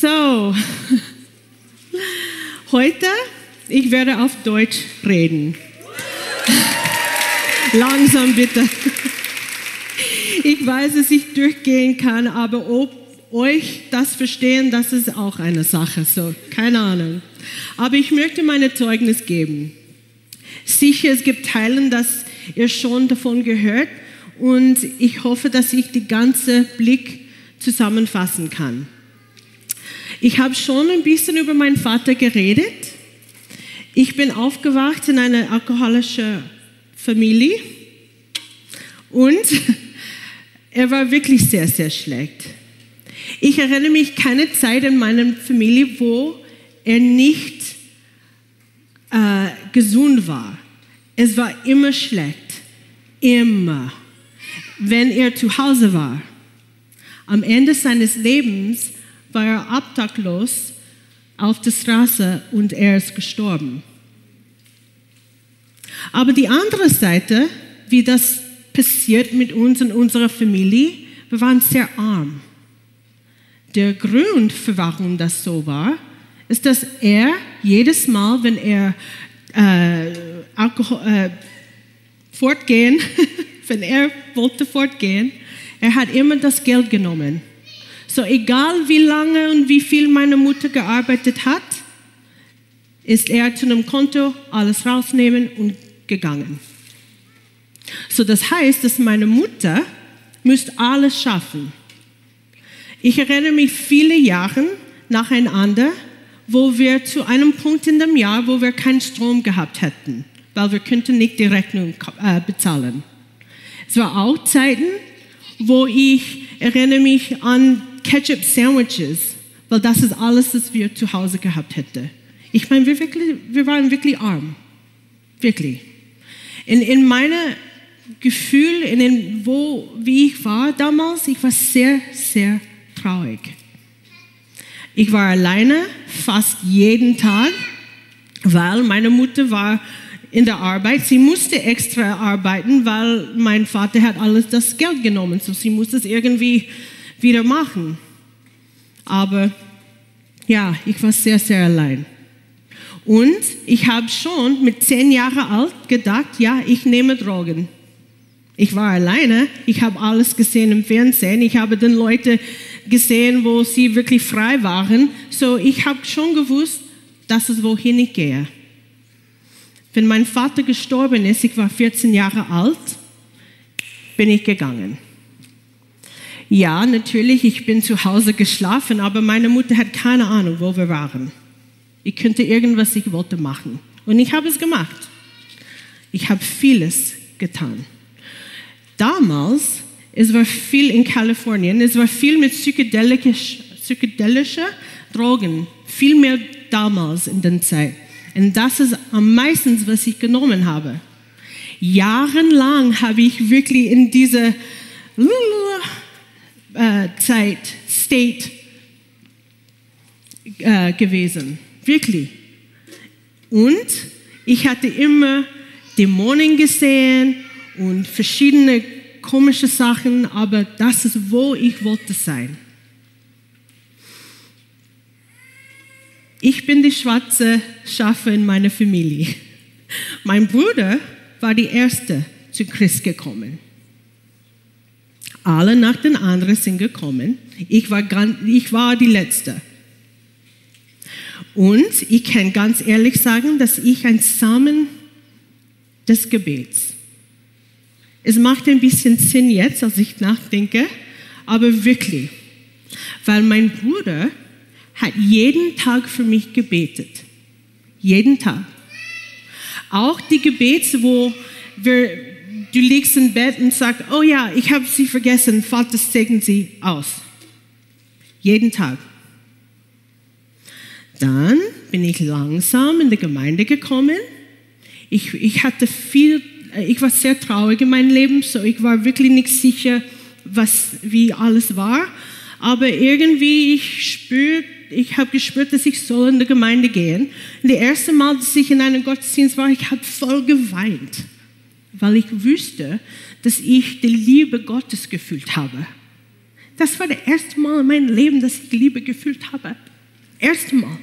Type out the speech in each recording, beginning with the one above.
So, heute, ich werde auf Deutsch reden. Langsam bitte. Ich weiß, dass ich durchgehen kann, aber ob euch das verstehen, das ist auch eine Sache. So, keine Ahnung. Aber ich möchte meine Zeugnis geben. Sicher, es gibt Teilen, dass ihr schon davon gehört und ich hoffe, dass ich die ganze Blick zusammenfassen kann. Ich habe schon ein bisschen über meinen Vater geredet. Ich bin aufgewacht in einer alkoholischen Familie und er war wirklich sehr, sehr schlecht. Ich erinnere mich keine Zeit in meiner Familie, wo er nicht äh, gesund war. Es war immer schlecht. Immer. Wenn er zu Hause war. Am Ende seines Lebens war er obdachlos auf der Straße und er ist gestorben. Aber die andere Seite, wie das passiert mit uns und unserer Familie, wir waren sehr arm. Der Grund, für warum das so war, ist, dass er jedes Mal, wenn er äh, Alkohol, äh, fortgehen, wenn er wollte fortgehen, er hat immer das Geld genommen. So egal wie lange und wie viel meine Mutter gearbeitet hat, ist er zu einem Konto alles rausnehmen und gegangen. So das heißt, dass meine Mutter müsste alles schaffen. Ich erinnere mich viele Jahre nacheinander, wo wir zu einem Punkt in dem Jahr, wo wir keinen Strom gehabt hätten, weil wir könnten nicht die Rechnung äh, bezahlen. Es war auch Zeiten, wo ich erinnere mich an Ketchup Sandwiches, weil das ist alles, was wir zu Hause gehabt hätten. Ich meine, wir, wir waren wirklich arm. Wirklich. In, in meinem Gefühl, in den, wo, wie ich war damals, ich war sehr, sehr traurig. Ich war alleine fast jeden Tag, weil meine Mutter war in der Arbeit. Sie musste extra arbeiten, weil mein Vater hat alles das Geld genommen. So sie musste es irgendwie wieder machen. Aber ja, ich war sehr, sehr allein. Und ich habe schon mit zehn Jahren alt gedacht, ja, ich nehme Drogen. Ich war alleine, ich habe alles gesehen im Fernsehen, ich habe den Leute gesehen, wo sie wirklich frei waren. So, ich habe schon gewusst, dass es wohin ich gehe. Wenn mein Vater gestorben ist, ich war 14 Jahre alt, bin ich gegangen. Ja, natürlich, ich bin zu Hause geschlafen, aber meine Mutter hat keine Ahnung, wo wir waren. Ich könnte irgendwas, ich wollte machen. Und ich habe es gemacht. Ich habe vieles getan. Damals es war viel in Kalifornien, es war viel mit psychedelischen psychedelische Drogen, viel mehr damals in der Zeit. Und das ist am meisten, was ich genommen habe. Jahrelang habe ich wirklich in dieser äh, Zeit, State äh, gewesen. Wirklich. Und ich hatte immer Dämonen gesehen und verschiedene komische Sachen, aber das ist, wo ich wollte sein. Ich bin die schwarze Schafe in meiner Familie. Mein Bruder war die erste zu Christ gekommen. Alle nach den anderen sind gekommen. Ich war, ganz, ich war die letzte. Und ich kann ganz ehrlich sagen, dass ich ein Samen des Gebets es macht ein bisschen Sinn jetzt, als ich nachdenke, aber wirklich, weil mein Bruder hat jeden Tag für mich gebetet. Jeden Tag. Auch die Gebete, wo wir, du liegst im Bett und sagst, oh ja, ich habe sie vergessen, Vater segne sie aus. Jeden Tag. Dann bin ich langsam in die Gemeinde gekommen. Ich, ich hatte viel äh, ich war sehr traurig in meinem Leben, so ich war wirklich nicht sicher, was, wie alles war. Aber irgendwie, ich spür, ich habe gespürt, dass ich soll in die Gemeinde gehen. Und das erste Mal, dass ich in einem Gottesdienst war, ich habe voll geweint, weil ich wusste, dass ich die Liebe Gottes gefühlt habe. Das war das erste Mal in meinem Leben, dass ich Liebe gefühlt habe. Erste Mal.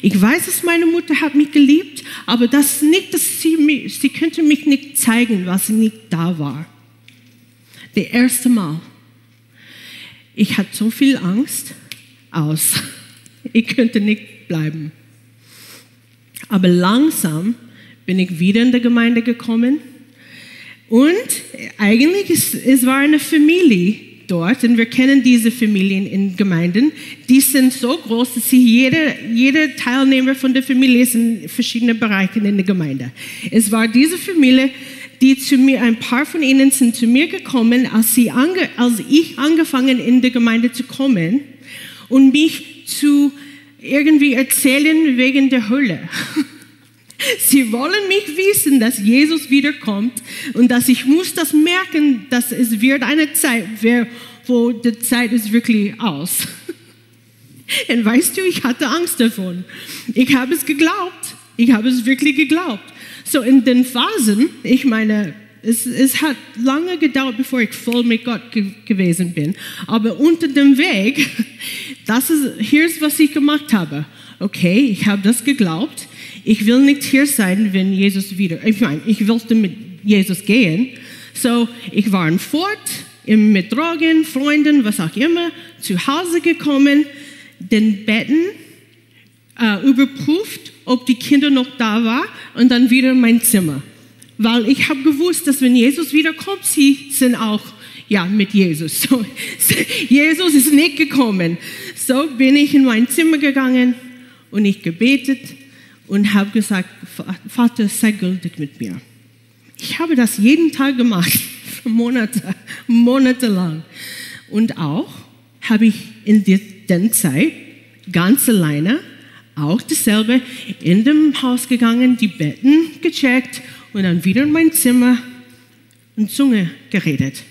Ich weiß, dass meine Mutter hat mich geliebt, aber das nicht, dass sie, mich, sie könnte mich nicht zeigen, was nicht da war. Das erste Mal. Ich hatte so viel Angst aus. Ich könnte nicht bleiben. Aber langsam bin ich wieder in die Gemeinde gekommen und eigentlich es, es war eine Familie dort und wir kennen diese Familien in Gemeinden. Die sind so groß, dass sie jede, jeder Teilnehmer von der Familie ist in verschiedenen Bereichen in der Gemeinde. Es war diese Familie, die zu mir, ein paar von ihnen sind zu mir gekommen, als, sie ange, als ich angefangen in der Gemeinde zu kommen und mich zu irgendwie erzählen wegen der Hölle. Sie wollen mich wissen, dass Jesus wiederkommt und dass ich muss das merken, dass es wird eine Zeit, wo die Zeit ist wirklich aus. Und weißt du, ich hatte Angst davon. Ich habe es geglaubt. Ich habe es wirklich geglaubt. So in den Phasen, ich meine, es, es, hat lange gedauert, bevor ich voll mit Gott ge gewesen bin. Aber unter dem Weg, das ist, hier ist, was ich gemacht habe. Okay, ich habe das geglaubt. Ich will nicht hier sein, wenn Jesus wieder, ich meine, ich wollte mit Jesus gehen. So, ich war fort, mit Drogen, Freunden, was auch immer, zu Hause gekommen, den Betten äh, überprüft, ob die Kinder noch da waren und dann wieder in mein Zimmer. Weil ich habe gewusst, dass wenn Jesus wiederkommt, sie sind auch ja, mit Jesus. So, Jesus ist nicht gekommen. So bin ich in mein Zimmer gegangen und ich gebetet und habe gesagt, Vater, sei gültig mit mir. Ich habe das jeden Tag gemacht, für Monate, monatelang. Und auch habe ich in der Zeit ganz alleine auch dasselbe in dem Haus gegangen, die Betten gecheckt und dann wieder in mein Zimmer und Zunge geredet.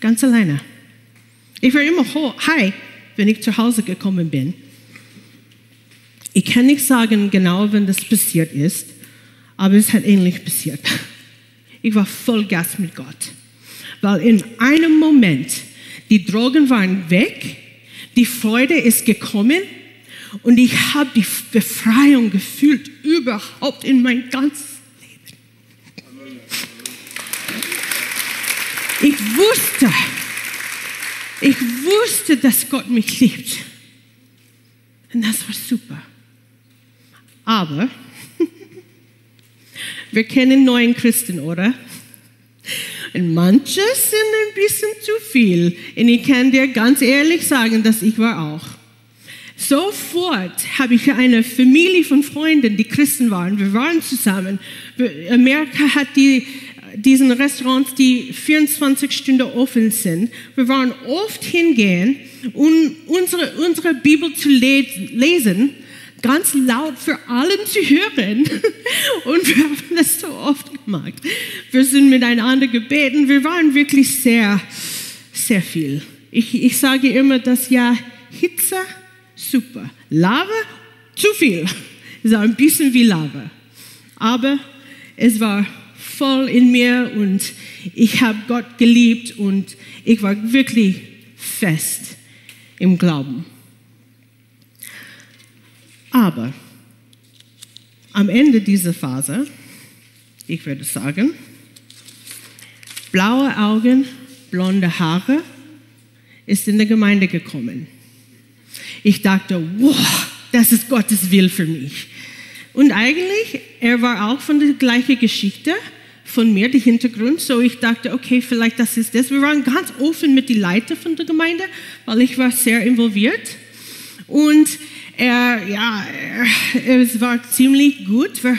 Ganz alleine. Ich war immer hi, wenn ich zu Hause gekommen bin. Ich kann nicht sagen genau, wenn das passiert ist, aber es hat ähnlich passiert. Ich war voll Gas mit Gott, weil in einem Moment die Drogen waren weg, die Freude ist gekommen und ich habe die Befreiung gefühlt überhaupt in mein ganzes Leben. Ich wusste, ich wusste, dass Gott mich liebt. Und das war super. Aber wir kennen neuen Christen, oder? Und manche sind ein bisschen zu viel. Und ich kann dir ganz ehrlich sagen, dass ich war auch. Sofort habe ich eine Familie von Freunden, die Christen waren. Wir waren zusammen. Amerika hat die, diesen Restaurants, die 24 Stunden offen sind. Wir waren oft hingehen, um unsere, unsere Bibel zu lesen ganz laut für allen zu hören. Und wir haben das so oft gemacht. Wir sind miteinander gebeten. Wir waren wirklich sehr, sehr viel. Ich, ich sage immer das ja Hitze, super. Lava, zu viel. War ein bisschen wie Lava. Aber es war voll in mir und ich habe Gott geliebt und ich war wirklich fest im Glauben. Aber am Ende dieser Phase, ich würde sagen, blaue Augen, blonde Haare, ist in der Gemeinde gekommen. Ich dachte, wow, das ist Gottes Will für mich. Und eigentlich, er war auch von der gleichen Geschichte von mir, der Hintergrund. So ich dachte, okay, vielleicht das ist das. Wir waren ganz offen mit den Leiter von der Gemeinde, weil ich war sehr involviert. Und er, ja, es war ziemlich gut. Wir,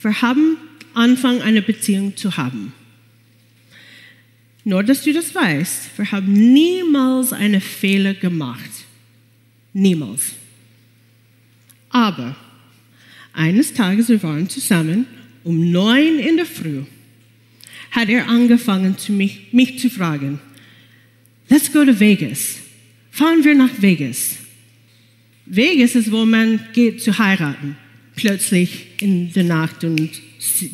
wir haben angefangen, eine Beziehung zu haben. Nur, dass du das weißt, wir haben niemals einen Fehler gemacht. Niemals. Aber eines Tages, wir waren zusammen, um neun in der Früh, hat er angefangen, zu mich, mich zu fragen, let's go to Vegas. Fahren wir nach Vegas. Vegas ist, wo man geht zu heiraten. Plötzlich in der Nacht und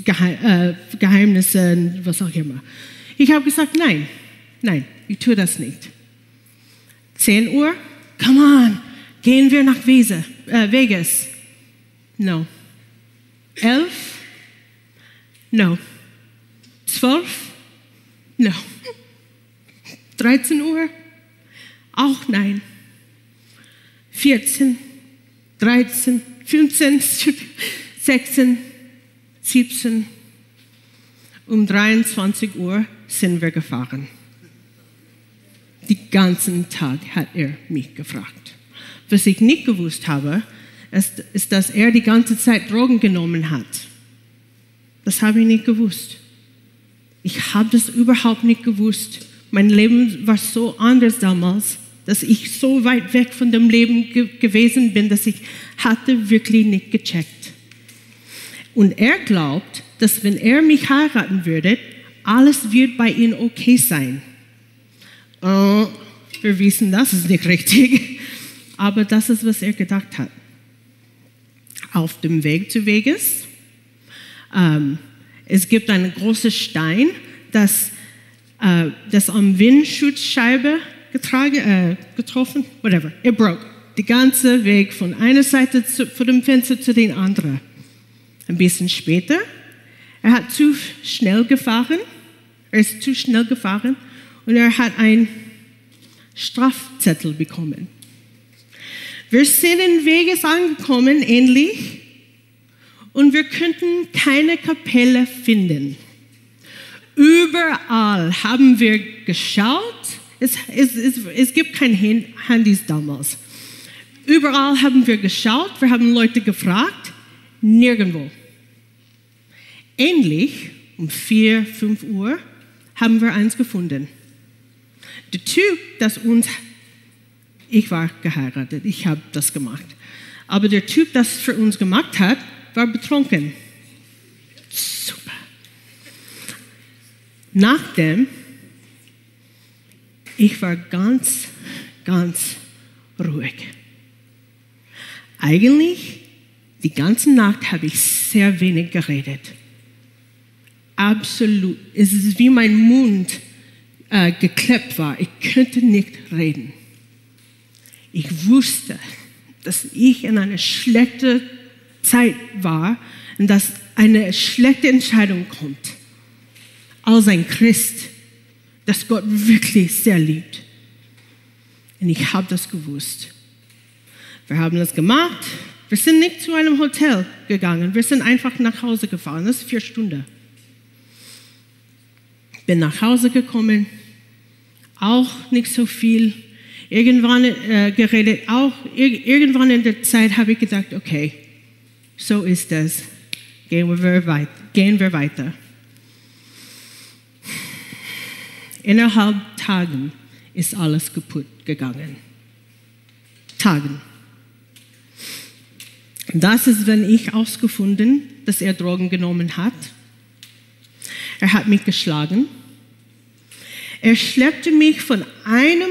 äh, Geheimnisse und was auch immer. Ich habe gesagt, nein, nein, ich tue das nicht. 10 Uhr, come on, gehen wir nach äh, Vegas. No. 11? No. 12? No. 13 Uhr? Auch nein. 14, 13, 15, 16, 17. Um 23 Uhr sind wir gefahren. Den ganzen Tag hat er mich gefragt. Was ich nicht gewusst habe, ist, ist, dass er die ganze Zeit Drogen genommen hat. Das habe ich nicht gewusst. Ich habe das überhaupt nicht gewusst. Mein Leben war so anders damals, dass ich so weit weg von dem Leben ge gewesen bin, dass ich hatte wirklich nicht gecheckt. Und er glaubt, dass wenn er mich heiraten würde, alles wird bei ihm okay sein. Uh, wir wissen, das ist nicht richtig. Aber das ist, was er gedacht hat. Auf dem Weg zu Vegas. Ähm, es gibt einen großen Stein, das, äh, das am Windschutzscheibe getragen, äh, getroffen, whatever. It broke. Die ganze Weg von einer Seite zu, von dem Fenster zu den anderen. Ein bisschen später, er hat zu schnell gefahren, er ist zu schnell gefahren und er hat einen Strafzettel bekommen. Wir sind in Vegas angekommen, endlich, und wir könnten keine Kapelle finden. Überall haben wir geschaut. Es, es, es, es gibt keine Handys damals. Überall haben wir geschaut, wir haben Leute gefragt, nirgendwo. Endlich, um 4, 5 Uhr, haben wir eins gefunden. Der Typ, das uns, ich war geheiratet, ich habe das gemacht, aber der Typ, das für uns gemacht hat, war betrunken. Super. Nachdem, ich war ganz, ganz ruhig. Eigentlich, die ganze Nacht habe ich sehr wenig geredet. Absolut. Es ist wie mein Mund äh, geklebt war. Ich könnte nicht reden. Ich wusste, dass ich in einer schlechten Zeit war und dass eine schlechte Entscheidung kommt. Als ein Christ, dass Gott wirklich sehr liebt. Und ich habe das gewusst. Wir haben das gemacht. Wir sind nicht zu einem Hotel gegangen. Wir sind einfach nach Hause gefahren. Das ist vier Stunden. Bin nach Hause gekommen. Auch nicht so viel. Irgendwann äh, geredet. Auch irgendwann in der Zeit habe ich gedacht, okay, so ist es. Gehen wir weiter. Gehen wir weiter. Innerhalb Tagen ist alles kaputt gegangen. Tagen. Das ist, wenn ich ausgefunden, dass er Drogen genommen hat. Er hat mich geschlagen. Er schleppte mich von einem,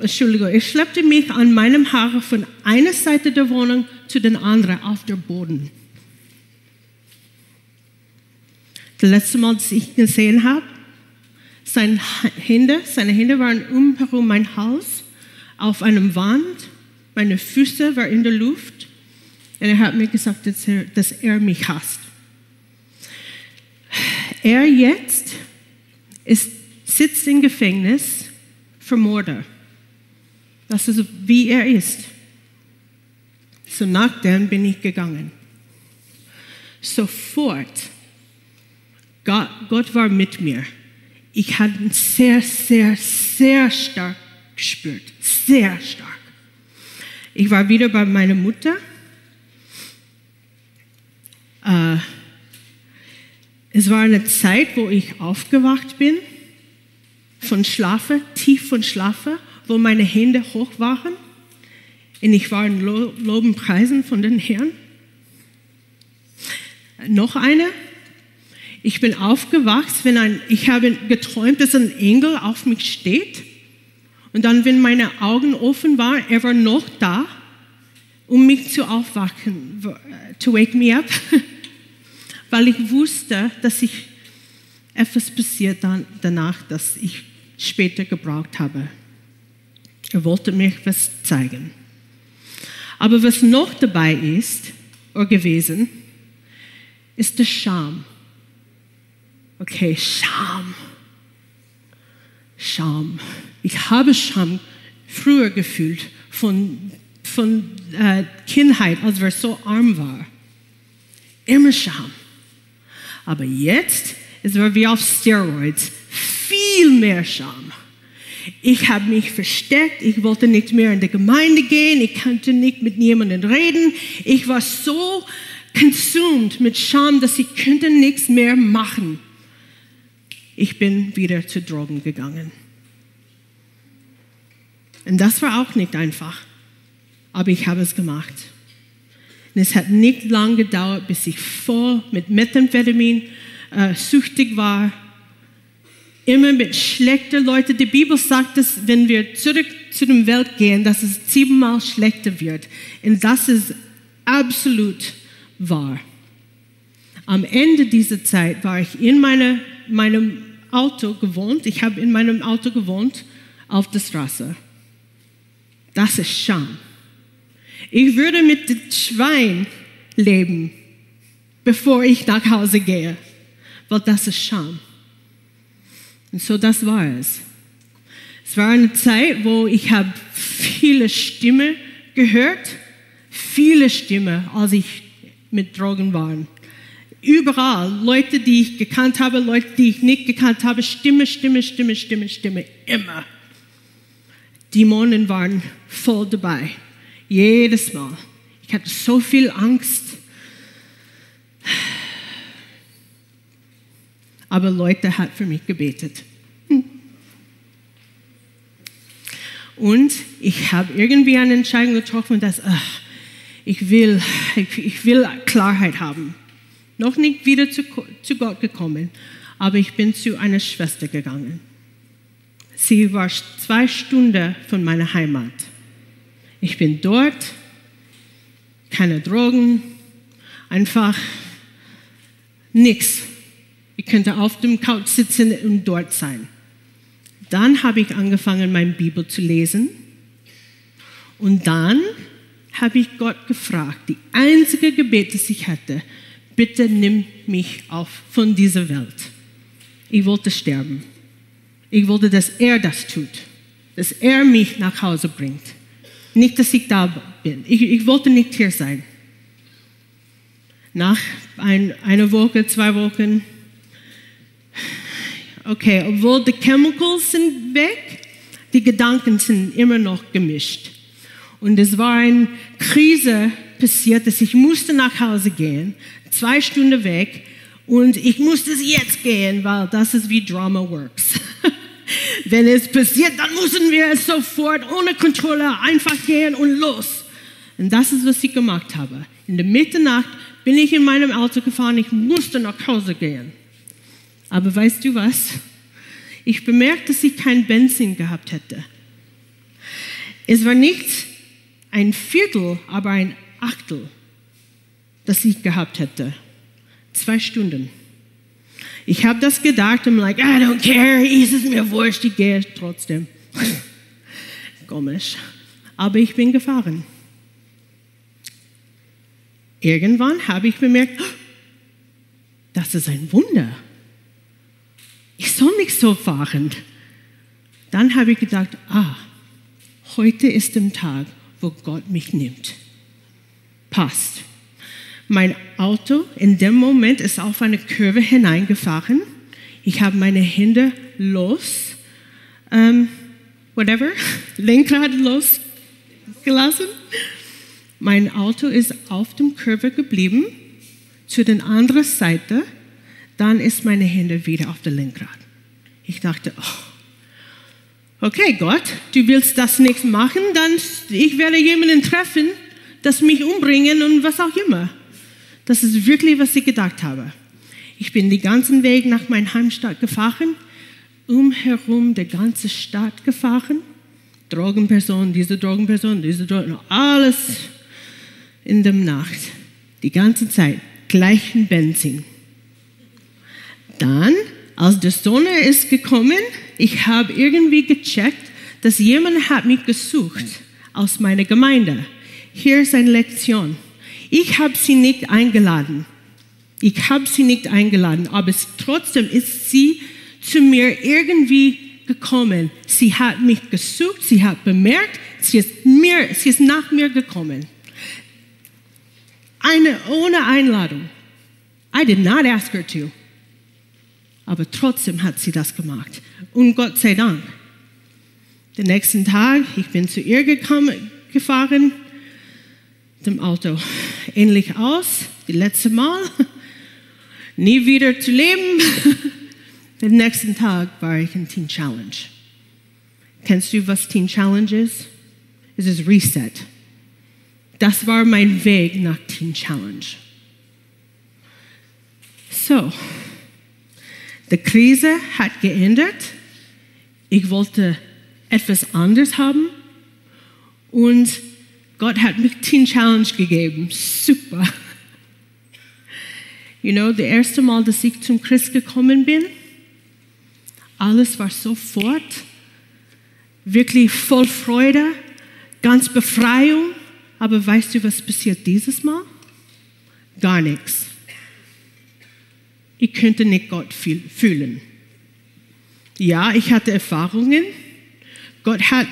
Entschuldigung, er schleppte mich an meinem Haar von einer Seite der Wohnung zu den anderen auf der Boden. Das letzte Mal, dass ich ihn gesehen habe, seine Hände, seine Hände waren um mein Haus, auf einem Wand, meine Füße waren in der Luft und er hat mir gesagt, dass er, dass er mich hasst. Er jetzt ist, sitzt im Gefängnis für Morde. Das ist, wie er ist. So nachdem bin ich gegangen. Sofort, Gott, Gott war mit mir. Ich ihn sehr, sehr, sehr stark gespürt. Sehr stark. Ich war wieder bei meiner Mutter äh, es war eine Zeit, wo ich aufgewacht bin, von Schlafe, tief von Schlafe, wo meine Hände hoch waren. Und ich war in Loben Preisen von den Herrn. Noch eine. Ich bin aufgewacht, wenn ein, ich habe geträumt, dass ein Engel auf mich steht. Und dann, wenn meine Augen offen waren, er war noch da, um mich zu aufwachen, to wake me up. weil ich wusste, dass ich etwas passiert dann, danach, das ich später gebraucht habe. Er wollte mir was zeigen. Aber was noch dabei ist, oder gewesen, ist der Scham. Okay, Scham. Scham. Ich habe Scham früher gefühlt von, von äh, Kindheit, als wir so arm waren. Immer Scham. Aber jetzt ist es wie auf Steroids. Viel mehr Scham. Ich habe mich versteckt, ich wollte nicht mehr in die Gemeinde gehen, ich konnte nicht mit niemandem reden. Ich war so consumed mit Scham, dass ich könnte nichts mehr machen. Ich bin wieder zu Drogen gegangen. Und das war auch nicht einfach, aber ich habe es gemacht. Und es hat nicht lange gedauert, bis ich voll mit Methamphetamin äh, süchtig war. Immer mit schlechten Leuten. Die Bibel sagt, dass wenn wir zurück zu der Welt gehen, dass es siebenmal schlechter wird. Und das ist absolut wahr. Am Ende dieser Zeit war ich in meine, meinem Auto gewohnt. Ich habe in meinem Auto gewohnt auf der Straße. Das ist Scham. Ich würde mit dem Schwein leben, bevor ich nach Hause gehe, weil das ist Scham. Und so das war es. Es war eine Zeit, wo ich habe viele Stimmen gehört, viele Stimmen, als ich mit Drogen war. Überall Leute, die ich gekannt habe, Leute, die ich nicht gekannt habe, Stimme, Stimme, Stimme, Stimme, Stimme, immer. Dämonen waren voll dabei. Jedes Mal. Ich hatte so viel Angst. Aber Leute hat für mich gebetet. Und ich habe irgendwie eine Entscheidung getroffen, dass ach, ich, will, ich, ich, will Klarheit haben. Noch nicht wieder zu, zu Gott gekommen, aber ich bin zu einer Schwester gegangen. Sie war zwei Stunden von meiner Heimat. Ich bin dort, keine Drogen, einfach nichts. Ich könnte auf dem Couch sitzen und dort sein. Dann habe ich angefangen, meine Bibel zu lesen. Und dann habe ich Gott gefragt, die einzige Gebet, das ich hatte, bitte nimm mich auf von dieser Welt. Ich wollte sterben. Ich wollte, dass er das tut, dass er mich nach Hause bringt. Nicht, dass ich da bin. Ich, ich wollte nicht hier sein. Nach ein, einer Woche, zwei Wochen, okay, obwohl die Chemicals sind weg, die Gedanken sind immer noch gemischt. Und es war eine Krise passiert, dass ich musste nach Hause gehen, zwei Stunden weg, und ich musste jetzt gehen, weil das ist wie Drama works. Wenn es passiert, dann müssen wir es sofort ohne Kontrolle einfach gehen und los. Und das ist, was ich gemacht habe. In der Mitternacht bin ich in meinem Auto gefahren, ich musste nach Hause gehen. Aber weißt du was? Ich bemerkte, dass ich kein Benzin gehabt hätte. Es war nicht ein Viertel, aber ein Achtel, das ich gehabt hätte. Zwei Stunden. Ich habe das gedacht und like, I don't care, ist es mir wurscht, ich gehe trotzdem. Komisch. Aber ich bin gefahren. Irgendwann habe ich bemerkt, das ist ein Wunder. Ich soll nicht so fahren. Dann habe ich gedacht, ah, heute ist der Tag, wo Gott mich nimmt. Passt. Mein Auto in dem Moment ist auf eine Kurve hineingefahren. Ich habe meine Hände los, ähm, whatever, Lenkrad losgelassen. Mein Auto ist auf dem Kurve geblieben, zu der anderen Seite. Dann ist meine Hände wieder auf dem Lenkrad. Ich dachte, oh, okay Gott, du willst das nicht machen, dann ich werde jemanden treffen, das mich umbringen und was auch immer. Das ist wirklich, was ich gedacht habe. Ich bin den ganzen Weg nach meiner Heimstadt gefahren, umherum der ganze Stadt gefahren. Drogenperson, diese Drogenperson, diese Drogen, alles in der Nacht. Die ganze Zeit, gleichen Benzin. Dann, als die Sonne ist gekommen, ich habe irgendwie gecheckt, dass jemand hat mich gesucht aus meiner Gemeinde. Hier ist eine Lektion. Ich habe sie nicht eingeladen. Ich habe sie nicht eingeladen, aber trotzdem ist sie zu mir irgendwie gekommen. Sie hat mich gesucht, sie hat bemerkt, sie ist, mir, sie ist nach mir gekommen. Eine ohne Einladung. I did not ask her to. Aber trotzdem hat sie das gemacht. Und Gott sei Dank. Den nächsten Tag, ich bin zu ihr gekommen, gefahren, dem Auto ähnlich aus, die letzte Mal, nie wieder zu leben. Den nächsten Tag war ich in Teen Challenge. Kennst du, was Teen Challenge ist? Es ist Reset. Das war mein Weg nach Teen Challenge. So, die Krise hat geändert. Ich wollte etwas anderes haben und Gott hat mir Teen Challenge gegeben. Super. You know, das erste Mal, dass ich zum Christ gekommen bin, alles war sofort wirklich voll Freude, ganz Befreiung. Aber weißt du, was passiert dieses Mal? Gar nichts. Ich könnte nicht Gott fühlen. Ja, ich hatte Erfahrungen. Gott hat,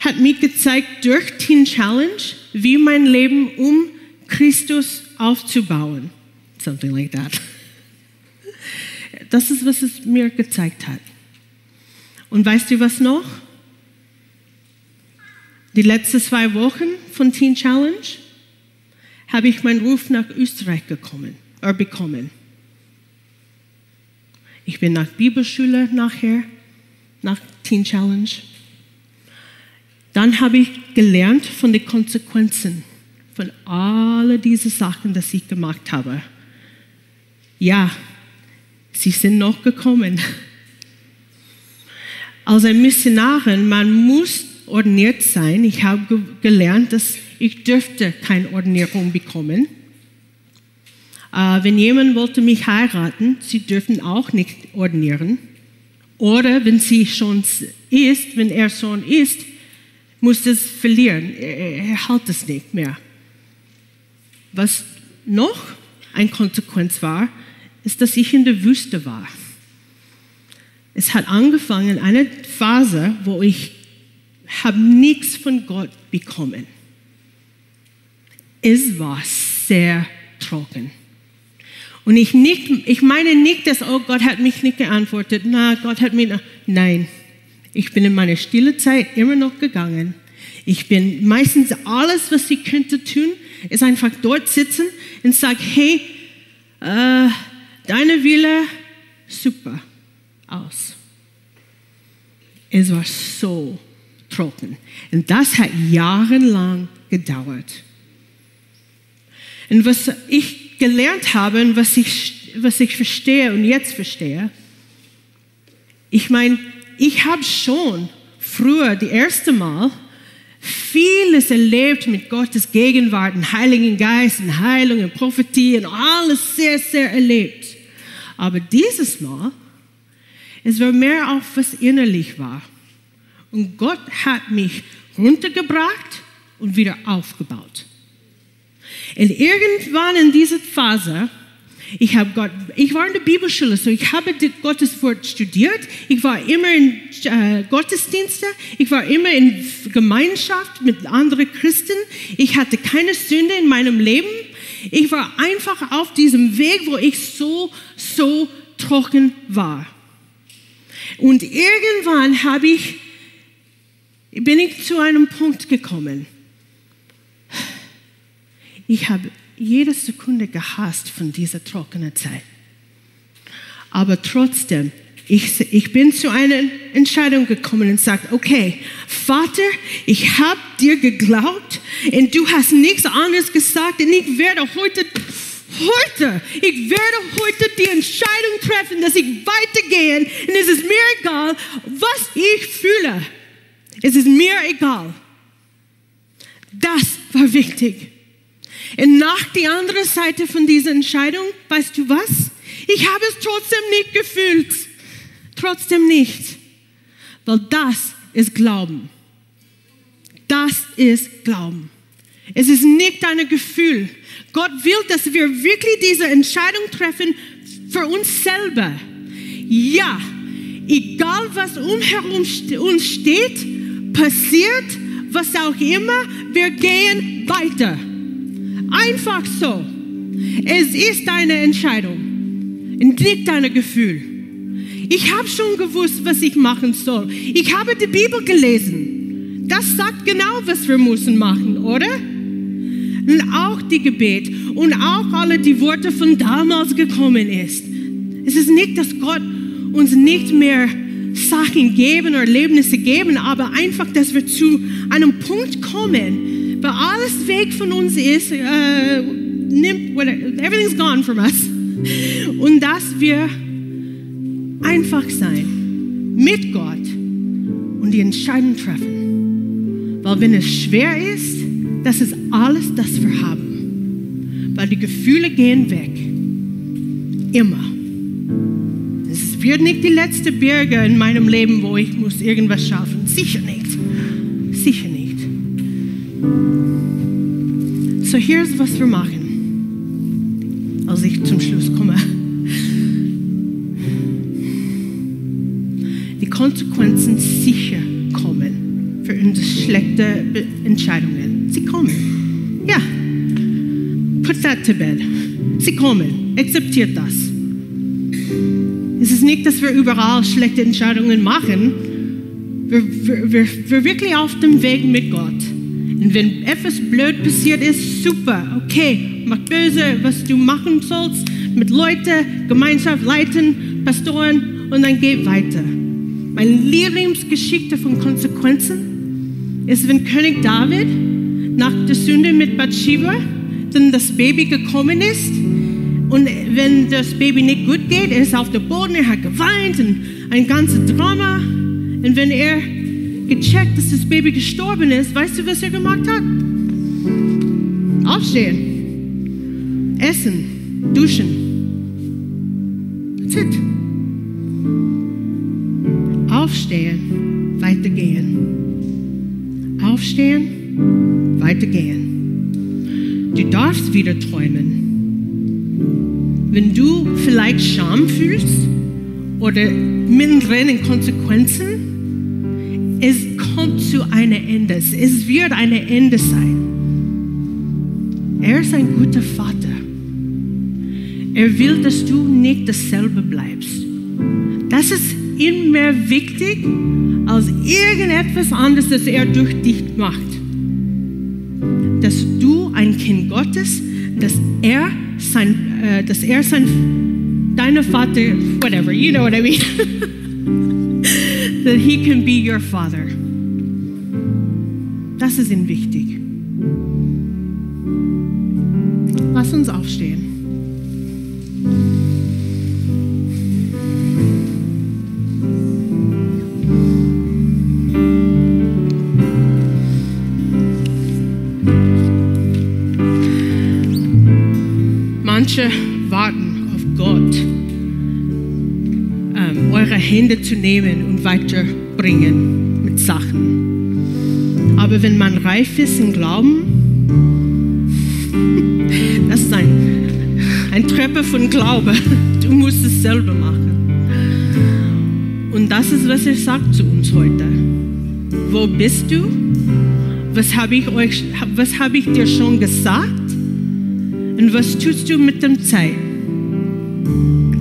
hat mir gezeigt durch Teen Challenge, wie mein Leben um Christus aufzubauen. Something like that. Das ist, was es mir gezeigt hat. Und weißt du was noch? Die letzten zwei Wochen von Teen Challenge habe ich meinen Ruf nach Österreich gekommen, äh, bekommen. Ich bin nach Bibelschule nachher, nach Teen Challenge. Dann habe ich gelernt von den Konsequenzen von all diesen Sachen, die ich gemacht habe. Ja, sie sind noch gekommen. Als ein Missionarin, man muss ordiniert sein. Ich habe gelernt, dass ich dürfte keine Ordinierung bekommen. Äh, wenn jemand wollte mich heiraten, sie dürfen auch nicht ordinieren. Oder wenn sie schon ist, wenn er schon ist, muss es verlieren. Er, hält es nicht mehr. Was noch eine Konsequenz war, ist, dass ich in der Wüste war. Es hat angefangen, eine Phase, wo ich habe nichts von Gott bekommen. Es war sehr trocken. Und ich, nicht, ich meine nicht, dass, oh Gott hat mich nicht geantwortet. Na, Gott hat mich, nein. Ich bin in meine stille Zeit immer noch gegangen. Ich bin meistens alles, was ich könnte tun, ist einfach dort sitzen und sagen, hey, äh, deine Wille, super, aus. Es war so trocken. Und das hat jahrelang gedauert. Und was ich gelernt habe und was ich, was ich verstehe und jetzt verstehe, ich meine, ich habe schon früher, die erste Mal, vieles erlebt mit Gottes Gegenwart, und Heiligen Geist, und Heilung, und Prophetie und alles sehr, sehr erlebt. Aber dieses Mal, es war mehr auf was innerlich war. Und Gott hat mich runtergebracht und wieder aufgebaut. Und irgendwann in dieser Phase, ich, Gott, ich war in der Bibelschule, so ich habe Gottes Wort studiert. Ich war immer in äh, Gottesdienste. Ich war immer in Gemeinschaft mit anderen Christen. Ich hatte keine Sünde in meinem Leben. Ich war einfach auf diesem Weg, wo ich so, so trocken war. Und irgendwann habe ich bin ich zu einem Punkt gekommen. Ich habe jede Sekunde gehasst von dieser trockenen Zeit. Aber trotzdem, ich, ich bin zu einer Entscheidung gekommen und sage, okay, Vater, ich habe dir geglaubt und du hast nichts anderes gesagt und ich werde heute, heute, ich werde heute die Entscheidung treffen, dass ich weitergehe und es ist mir egal, was ich fühle. Es ist mir egal. Das war wichtig. Und nach die andere Seite von dieser Entscheidung, weißt du was? Ich habe es trotzdem nicht gefühlt. Trotzdem nicht. Weil das ist Glauben. Das ist Glauben. Es ist nicht dein Gefühl. Gott will, dass wir wirklich diese Entscheidung treffen für uns selber. Ja, egal was umherum uns steht, passiert, was auch immer, wir gehen weiter. Einfach so. Es ist deine Entscheidung und nicht dein Gefühl. Ich habe schon gewusst, was ich machen soll. Ich habe die Bibel gelesen. Das sagt genau, was wir müssen machen, oder? Und auch die Gebet und auch alle die Worte von damals gekommen ist. Es ist nicht, dass Gott uns nicht mehr Sachen geben oder Erlebnisse geben, aber einfach, dass wir zu einem Punkt kommen, wo alles weg von uns ist, äh, nimmt, everything's gone from us. Und dass wir einfach sein mit Gott und die Entscheidung treffen. Weil wenn es schwer ist, das ist alles, das wir haben. Weil die Gefühle gehen weg. Immer. Es wird nicht die letzte Berge in meinem Leben, wo ich muss irgendwas schaffen. Sicher nicht. Sicher nicht. So hier ist, was wir machen, als ich zum Schluss komme. Die Konsequenzen sicher kommen für unsere schlechten Entscheidungen. Sie kommen. Ja. Put that to bed. Sie kommen. Akzeptiert das. Es ist nicht, dass wir überall schlechte Entscheidungen machen. Wir, wir, wir, wir wirklich auf dem Weg mit Gott. Und wenn etwas blöd passiert ist, super, okay, mach böse, was du machen sollst, mit Leuten, Gemeinschaft leiten, Pastoren und dann geh weiter. Meine Lieblingsgeschichte von Konsequenzen ist, wenn König David nach der Sünde mit Bathsheba dann das Baby gekommen ist und wenn das Baby nicht gut geht, er ist auf dem Boden, er hat geweint und ein ganzes Drama. Und wenn er gecheckt, dass das Baby gestorben ist, weißt du, was er gemacht hat? Aufstehen, essen, duschen. That's it. Aufstehen, weitergehen. Aufstehen, weitergehen. Du darfst wieder träumen. Wenn du vielleicht Scham fühlst oder mittendrin in Konsequenzen, es kommt zu einem Ende. Es wird ein Ende sein. Er ist ein guter Vater. Er will, dass du nicht dasselbe bleibst. Das ist immer wichtig als irgendetwas anderes, das er durch dich macht. Dass du ein Kind Gottes, dass er sein, äh, dass er sein, deine Vater, whatever, you know what I mean. that he can be your father. Das ist ihm wichtig. Lass uns aufstehen. Manche Hände zu nehmen und weiterbringen mit Sachen. Aber wenn man reif ist im Glauben, das ist ein, ein Treppe von Glaube. Du musst es selber machen. Und das ist, was er sagt zu uns heute. Wo bist du? Was habe ich, euch, was habe ich dir schon gesagt? Und was tust du mit dem Zeit?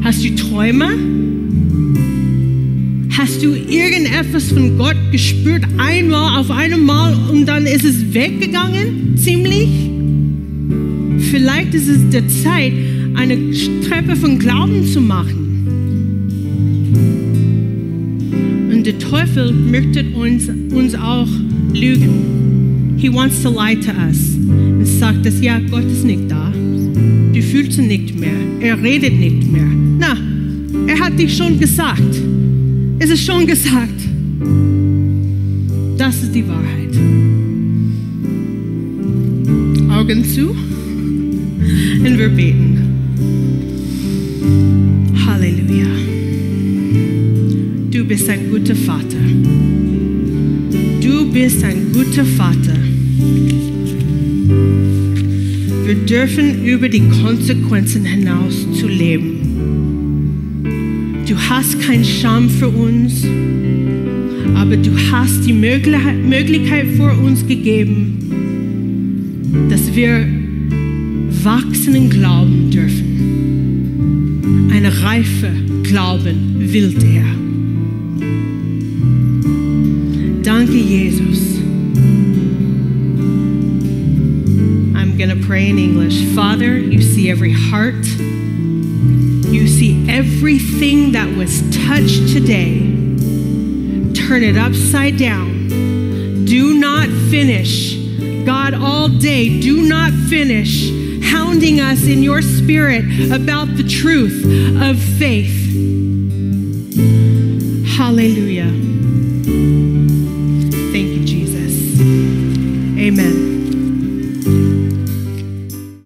Hast du Träume? Hast du irgendetwas von Gott gespürt, einmal auf einmal und dann ist es weggegangen, ziemlich? Vielleicht ist es der Zeit, eine Treppe von Glauben zu machen. Und der Teufel möchte uns, uns auch lügen. He wants to lie to us. Und sagt, dass ja, Gott ist nicht da du fühlst ihn nicht mehr, er redet nicht mehr. Na, er hat dich schon gesagt. Es ist schon gesagt. Das ist die Wahrheit. Augen zu und wir beten. Halleluja. Du bist ein guter Vater. du bist ein guter Vater. Wir dürfen über die Konsequenzen hinaus zu leben. Du hast keinen Scham für uns, aber du hast die Möglichkeit für uns gegeben, dass wir wachsen in Glauben dürfen. Eine reife Glauben will er. Danke, Jesus. I'm going to pray in English. Father, you see every heart. Everything that was touched today. Turn it upside down. Do not finish. God, all day, do not finish hounding us in your spirit about the truth of faith. Hallelujah.